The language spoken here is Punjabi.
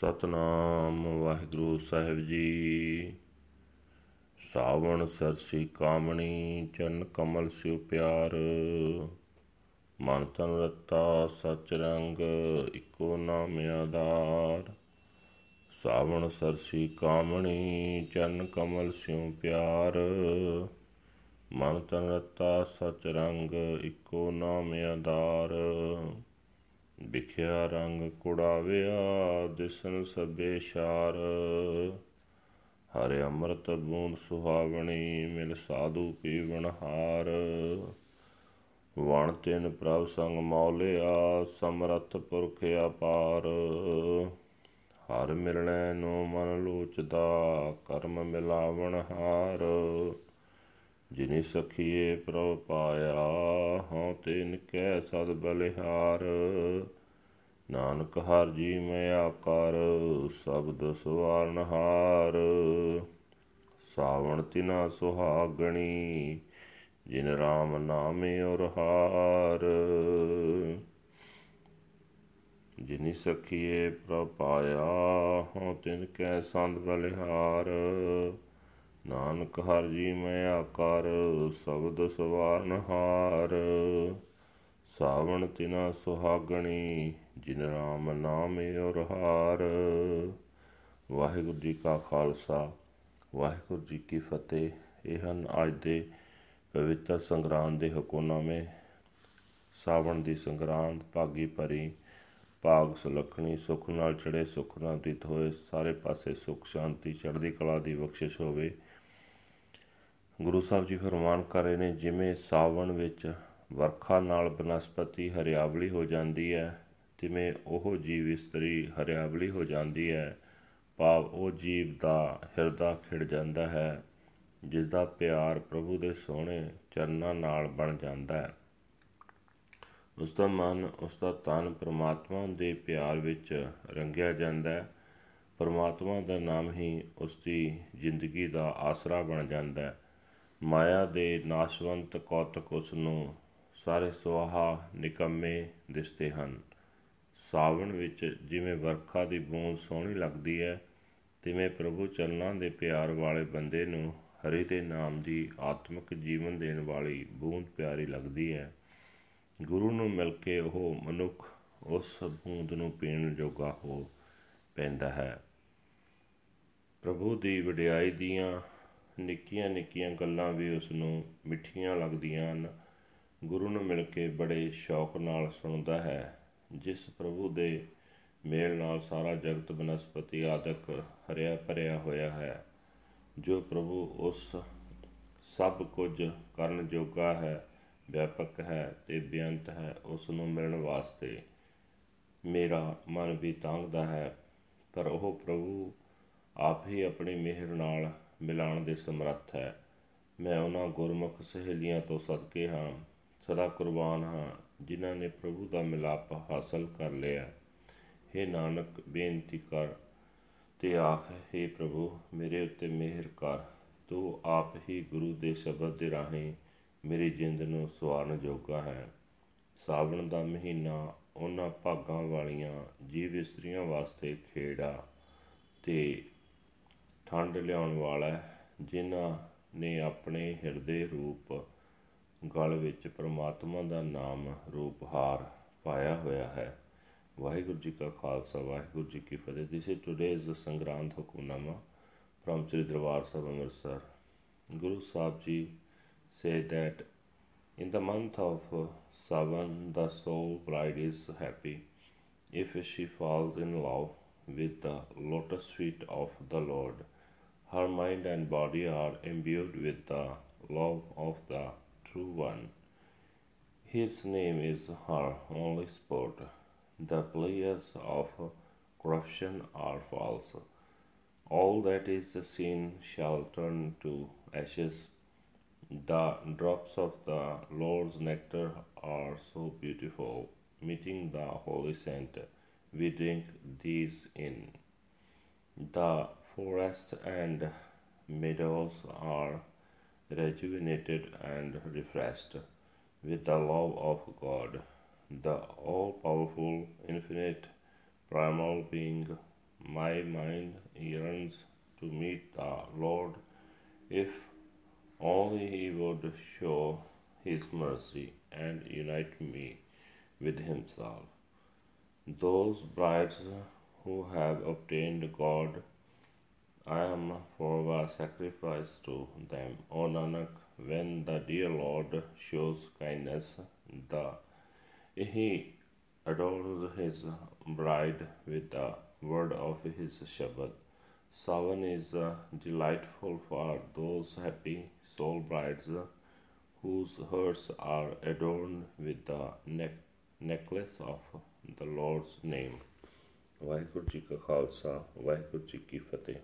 ਸਤਨਾਮ ਵਾਹਿਗੁਰੂ ਸਾਹਿਬ ਜੀ। ਸਾਵਣ ਸਰਸੀ ਕਾਮਣੀ ਚਰਨ ਕਮਲ ਸਿਉ ਪਿਆਰ। ਮਨ ਤਨ ਰਤਾ ਸਚ ਰੰਗ, ਇਕੋ ਨਾਮ ਆਧਾਰ। ਸਾਵਣ ਸਰਸੀ ਕਾਮਣੀ ਚਰਨ ਕਮਲ ਸਿਉ ਪਿਆਰ। ਮਨ ਤਨ ਰਤਾ ਸਚ ਰੰਗ, ਇਕੋ ਨਾਮ ਆਧਾਰ। ਵਿਖਿਆ ਰੰਗ ਕੁੜਾਵਿਆ ਦਿਸਨ ਸਭੇ ਸ਼ਾਰ। ਹਰਿ ਅੰਮ੍ਰਿਤ ਬੂੰਦ ਸੁਹਾਵਣੀ, ਮਿਲ ਸਾਧੂ ਪੀਵਣ ਹਾਰ। ਵਣ ਤਿਨ ਪ੍ਰਭ ਸੰਗ ਮੌਲਿਆ, ਸਮਰਥ ਪੁਰਖ ਅਪਾਰ। ਹਰ ਮਿਲਣੈ ਨੂੰ ਮਨ ਲੋਚਦਾ, ਕਰਮ ਮਿਲਾਵਣ ਹਾਰ। ਜਿਨੀ ਸਖੀਏ ਪ੍ਰਭ ਪਾਇਆ ਹਉ ਤਿਨ ਕੈ ਸਦ ਬਲਿਹਾਰ। ਨਾਨਕ ਹਰ ਜੀ ਮੈਂ ਆਕਾਰ, ਸਬਦ ਸਵਾਰਨ ਹਾਰ ਸਾਵਣ ਤਿਨਾ ਸੁਹਾਗਣੀ, ਜਿਨ ਰਾਮ ਨਾਮੇ ਔਰ ਹਾਰ। ਜਿਨੀ ਸਖੀਏ ਪ੍ਰਭ ਪਾਇਆ, ਹਉ ਤਿਨ ਕੈ ਸੰਦ ਬਲਿਹਾਰ। ਨਾਨਕ ਹਰ ਜੀ ਮੈਂ ਆਕਾਰ, ਸ਼ਬਦ ਸਵਾਰਨ ਹਾਰ। ਸਾਵਣ ਤਿਨਾ ਸੁਹਾਗਣੀ, ਜਿਨ ਰਾਮ ਨਾਮੇ ਔਰ ਹਾਰ। ਵਾਹਿਗੁਰੂ ਜੀ ਕਾ ਖਾਲਸਾ, ਵਾਹਿਗੁਰੂ ਜੀ ਕੀ ਫਤਿਹ। ਇਹ ਹਨ ਅੱਜ ਦੇ ਪਵਿੱਤਰ ਸੰਗਰਾਂਦ ਦੇ ਹੁਕਮਨਾਮੇ ਸਾਵਣ ਦੀ ਸੰਗਰਾਂਦ ਭਾਗੀ ਭਰੀ ਭਾਗ ਸੁਲਖਣੀ, ਸੁਖ ਨਾਲ ਚੜੇ ਸੁਖ ਨਾਲ ਦਿੱਤ ਹੋਏ, ਸਾਰੇ ਪਾਸੇ ਸੁਖ, ਸ਼ਾਂਤੀ, ਚੜ੍ਹਦੀ ਕਲਾ ਦੀ ਬਖਸ਼ਿਸ਼ ਹੋਵੇ। ਗੁਰੂ ਸਾਹਿਬ ਜੀ ਫਰਮਾਨ ਕਰ ਰਹੇ ਨੇ, ਜਿਵੇਂ ਸਾਵਣ ਵਿੱਚ ਵਰਖਾ ਨਾਲ ਬਨਸਪਤੀ ਹਰਿਆਵਲੀ ਹੋ ਜਾਂਦੀ ਹੈ, ਤਿਵੇਂ ਉਹ ਜੀਵ ਇਸਤਰੀ ਹਰਿਆਵਲੀ ਹੋ ਜਾਂਦੀ ਹੈ। ਭਾਵ ਉਹ ਜੀਵ ਦਾ ਹਿਰਦਾ ਖਿੜ ਜਾਂਦਾ ਹੈ ਜਿਸ ਦਾ ਪਿਆਰ ਪ੍ਰਭੂ ਦੇ ਸੋਹਣੇ ਚਰਨਾਂ ਨਾਲ ਬਣ ਜਾਂਦਾ ਹੈ। ਉਸ ਦਾ ਮਨ ਉਸ ਦਾ ਤਨ ਪ੍ਰਮਾਤਮਾ ਦੇ ਪਿਆਰ ਵਿੱਚ ਰੰਗਿਆ ਜਾਂਦਾ ਹੈ। ਪਰਮਾਤਮਾ ਦਾ ਨਾਮ ਹੀ ਉਸ ਦੀ ਜ਼ਿੰਦਗੀ ਦਾ ਆਸਰਾ ਬਣ ਜਾਂਦਾ ਹੈ। ਮਾਇਆ ਦੇ ਨਾਸ਼ਵੰਤ ਕੌਤਕ ਉਸ ਨੂੰ ਸਾਰੇ ਸੁਆਹਾ ਨਿਕੰਮੇ ਦਿਸਦੇ ਹਨ। ਸਾਵਣ ਵਿੱਚ ਜਿਵੇਂ ਵਰਖਾ ਦੀ ਬੂੰਦ ਸੋਹਣੀ ਲੱਗਦੀ ਹੈ, ਤਿਵੇਂ ਪ੍ਰਭੂ ਚਰਨਾਂ ਦੇ ਪਿਆਰ ਵਾਲੇ ਬੰਦੇ ਨੂੰ ਹਰੀ ਦੇ ਨਾਮ ਦੀ ਆਤਮਿਕ ਜੀਵਨ ਦੇਣ ਵਾਲੀ ਬੂੰਦ ਪਿਆਰੀ ਲੱਗਦੀ ਹੈ। ਗੁਰੂ ਨੂੰ ਮਿਲ ਕੇ ਉਹ ਮਨੁੱਖ ਉਸ ਬੂੰਦ ਨੂੰ ਪੀਣ ਜੋਗਾ ਹੋ ਪੈਂਦਾ ਹੈ। ਪ੍ਰਭੂ ਦੀ ਵਡਿਆਈ ਦੀਆਂ ਨਿੱਕੀਆਂ ਨਿੱਕੀਆਂ ਗੱਲਾਂ ਵੀ ਉਸ ਨੂੰ ਮਿੱਠੀਆਂ ਲੱਗਦੀਆਂ ਹਨ। ਗੁਰੂ ਨੂੰ ਮਿਲ ਕੇ ਬੜੇ ਸ਼ੌਕ ਨਾਲ ਸੁਣਦਾ ਹੈ, ਜਿਸ ਪ੍ਰਭੂ ਦੇ ਮੇਲ ਨਾਲ ਸਾਰਾ ਜਗਤ ਬਨਸਪਤੀ ਆਦਿਕ ਹਰਿਆ ਭਰਿਆ ਹੋਇਆ ਹੈ, ਜੋ ਪ੍ਰਭੂ ਉਸ ਸਭ ਕੁਝ ਕਰਨ ਜੋਗਾ ਹੈ। ਵਿਆਪਕ ਹੈ ਤੇ ਬੇਅੰਤ ਹੈ ਉਸ ਨੂੰ ਮਿਲਣ ਵਾਸਤੇ ਮੇਰਾ ਮਨ ਵੀ ਤੰਗਦਾ ਹੈ। ਪਰ ਉਹ ਪ੍ਰਭੂ ਆਪ ਹੀ ਆਪਣੀ ਮਿਹਰ ਨਾਲ ਮਿਲਾਣ ਦੇ ਸਮਰੱਥ ਹੈ। ਮੈਂ ਉਹਨਾਂ ਗੁਰਮੁਖ ਸਹੇਲੀਆਂ ਤੋਂ ਸਦਕੇ ਹਾਂ, ਸਦਾ ਕੁਰਬਾਨ ਹਾਂ, ਜਿਨ੍ਹਾਂ ਨੇ ਪ੍ਰਭੂ ਦਾ ਮਿਲਾਪ ਹਾਸਲ ਕਰ ਲਿਆ। हे ਨਾਨਕ, ਬੇਨਤੀ ਕਰ ਤੇ ਆਖ हे ਪ੍ਰਭੂ, ਮੇਰੇ ਉੱਤੇ ਮਿਹਰ ਕਰ। ਤੂੰ ਆਪ ਹੀ ਗੁਰੂ ਦੇ ਸ਼ਬਦ ਦੇ ਰਾਹੀਂ ਮੇਰੀ ਜਿੰਦ ਨੂੰ ਸਵਾਰਨ ਜੋਗਾ ਹੈ। ਸਾਵਣ ਦਾ ਮਹੀਨਾ ਉਹਨਾਂ ਭਾਗਾਂ ਵਾਲੀਆਂ ਜੀਵ ਇਸਤਰੀਆਂ ਵਾਸਤੇ ਖੇੜਾ ਤੇ ਠੰਡ ਲਿਆਉਣ ਵਾਲਾ ਜਿਨ੍ਹਾਂ ਨੇ ਆਪਣੇ ਹਿਰਦੇ ਰੂਪ ਗਲ ਵਿੱਚ ਪ੍ਰਮਾਤਮਾ ਦਾ ਨਾਮ ਰੂਪ ਹਾਰ ਪਾਇਆ ਹੋਇਆ ਹੈ। ਵਾਹਿਗੁਰੂ ਜੀ ਕਾ ਖਾਲਸਾ, ਵਾਹਿਗੁਰੂ ਜੀ ਕੀ ਫਤਿਹ। This is today's Sangrand Hukamnama from Sri Darbar Sahib Amritsar. Guru Sahib ji say that in the month of uh, Savan the soul bride is happy if she falls in love with the lotus feet of the Lord her mind and body are imbued with the love of the True One. His name is her only sport. The players of corruption are false. All that is seen shall turn to ashes. The drops of the Lord's nectar are so beautiful. Meeting the holy saint, we drink these in. The Forests and meadows are rejuvenated and refreshed with the love of God, the all powerful, infinite, primal being, My mind yearns to meet the Lord if only He would show His mercy and unite me with Himself. Those brides who have obtained God, I am for a sacrifice to them. O Nanak, when the dear Lord shows kindness, the He adorns His bride with the word of His Shabad. Savan is uh, delightful for those happy soul brides whose hearts are adorned with the ne necklace of the Lord's name. Waheguru ji ਕਾ ਖਾਲਸਾ ਵਾਹਿਗੁਰੂ ਜੀ ਕੀ ਫਤਿਹ